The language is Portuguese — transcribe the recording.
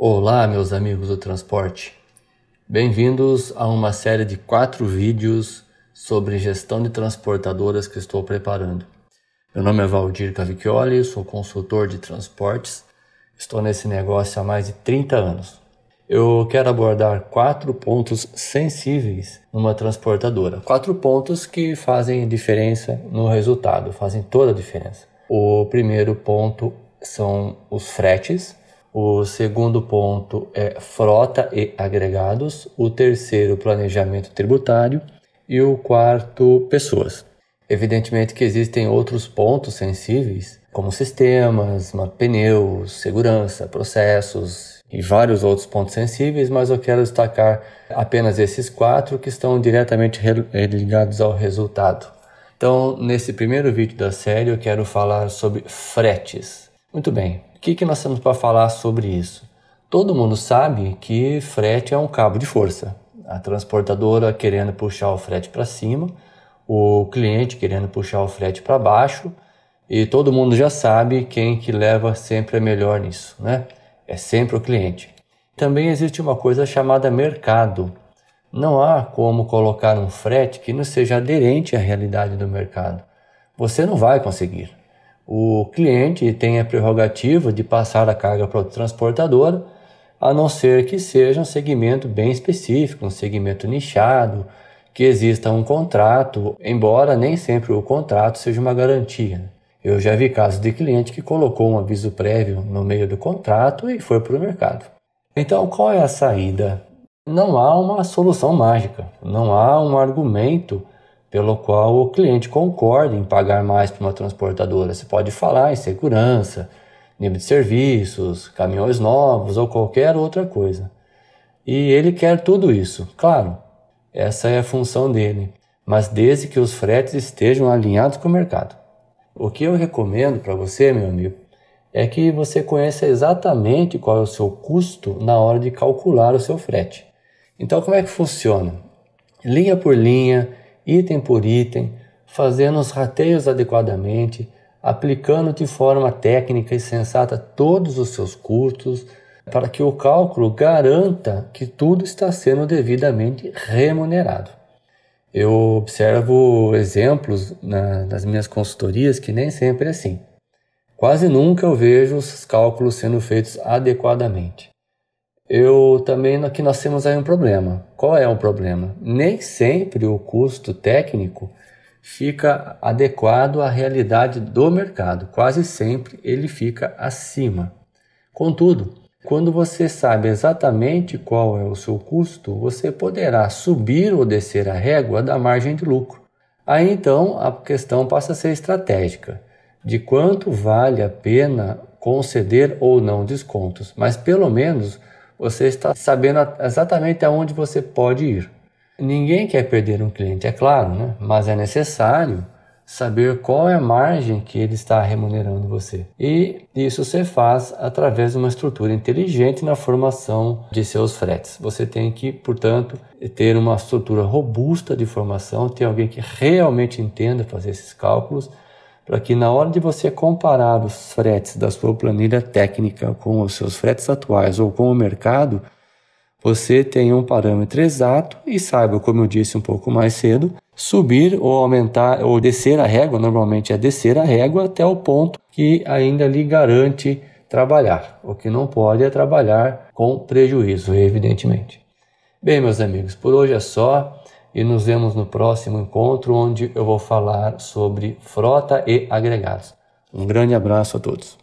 Olá, meus amigos do transporte. Bem-vindos a uma série de quatro vídeos sobre gestão de transportadoras que estou preparando. Meu nome é Valdir Cavicchioli, sou consultor de transportes. Estou nesse negócio há mais de 30 anos. Eu quero abordar quatro pontos sensíveis numa transportadora. Quatro pontos que fazem diferença no resultado, fazem toda a diferença. O primeiro ponto são os fretes, o segundo ponto é frota e agregados. O terceiro, planejamento tributário. E o quarto, pessoas. Evidentemente que existem outros pontos sensíveis, como sistemas, pneus, segurança, processos e vários outros pontos sensíveis, mas eu quero destacar apenas esses quatro que estão diretamente ligados ao resultado. Então, nesse primeiro vídeo da série, eu quero falar sobre fretes. Muito bem, o que, que nós temos para falar sobre isso? Todo mundo sabe que frete é um cabo de força. A transportadora querendo puxar o frete para cima, o cliente querendo puxar o frete para baixo, e todo mundo já sabe quem que leva sempre a melhor nisso, né? É sempre o cliente. Também existe uma coisa chamada mercado. Não há como colocar um frete que não seja aderente à realidade do mercado. Você não vai conseguir. O cliente tem a prerrogativa de passar a carga para o transportador, a não ser que seja um segmento bem específico, um segmento nichado, que exista um contrato, embora nem sempre o contrato seja uma garantia. Eu já vi casos de cliente que colocou um aviso prévio no meio do contrato e foi para o mercado. Então, qual é a saída? Não há uma solução mágica, não há um argumento pelo qual o cliente concorda em pagar mais para uma transportadora. Você pode falar em segurança, nível de serviços, caminhões novos ou qualquer outra coisa. E ele quer tudo isso, claro, essa é a função dele, mas desde que os fretes estejam alinhados com o mercado. O que eu recomendo para você, meu amigo, é que você conheça exatamente qual é o seu custo na hora de calcular o seu frete. Então, como é que funciona? Linha por linha, item por item, fazendo os rateios adequadamente, aplicando de forma técnica e sensata todos os seus custos, para que o cálculo garanta que tudo está sendo devidamente remunerado. Eu observo exemplos na, nas minhas consultorias que nem sempre é assim. Quase nunca eu vejo os cálculos sendo feitos adequadamente eu também aqui nós temos aí um problema. Qual é o problema? Nem sempre o custo técnico fica adequado à realidade do mercado. Quase sempre ele fica acima. Contudo, quando você sabe exatamente qual é o seu custo, você poderá subir ou descer a régua da margem de lucro. Aí então a questão passa a ser estratégica, de quanto vale a pena conceder ou não descontos, mas pelo menos você está sabendo exatamente aonde você pode ir. Ninguém quer perder um cliente, é claro, né? mas é necessário saber qual é a margem que ele está remunerando você. E isso você faz através de uma estrutura inteligente na formação de seus fretes. Você tem que, portanto, ter uma estrutura robusta de formação, ter alguém que realmente entenda fazer esses cálculos para que na hora de você comparar os fretes da sua planilha técnica com os seus fretes atuais ou com o mercado, você tenha um parâmetro exato e saiba, como eu disse um pouco mais cedo, subir ou aumentar ou descer a régua, normalmente é descer a régua até o ponto que ainda lhe garante trabalhar. O que não pode é trabalhar com prejuízo, evidentemente. Bem, meus amigos, por hoje é só e nos vemos no próximo encontro, onde eu vou falar sobre frota e agregados. Um grande abraço a todos.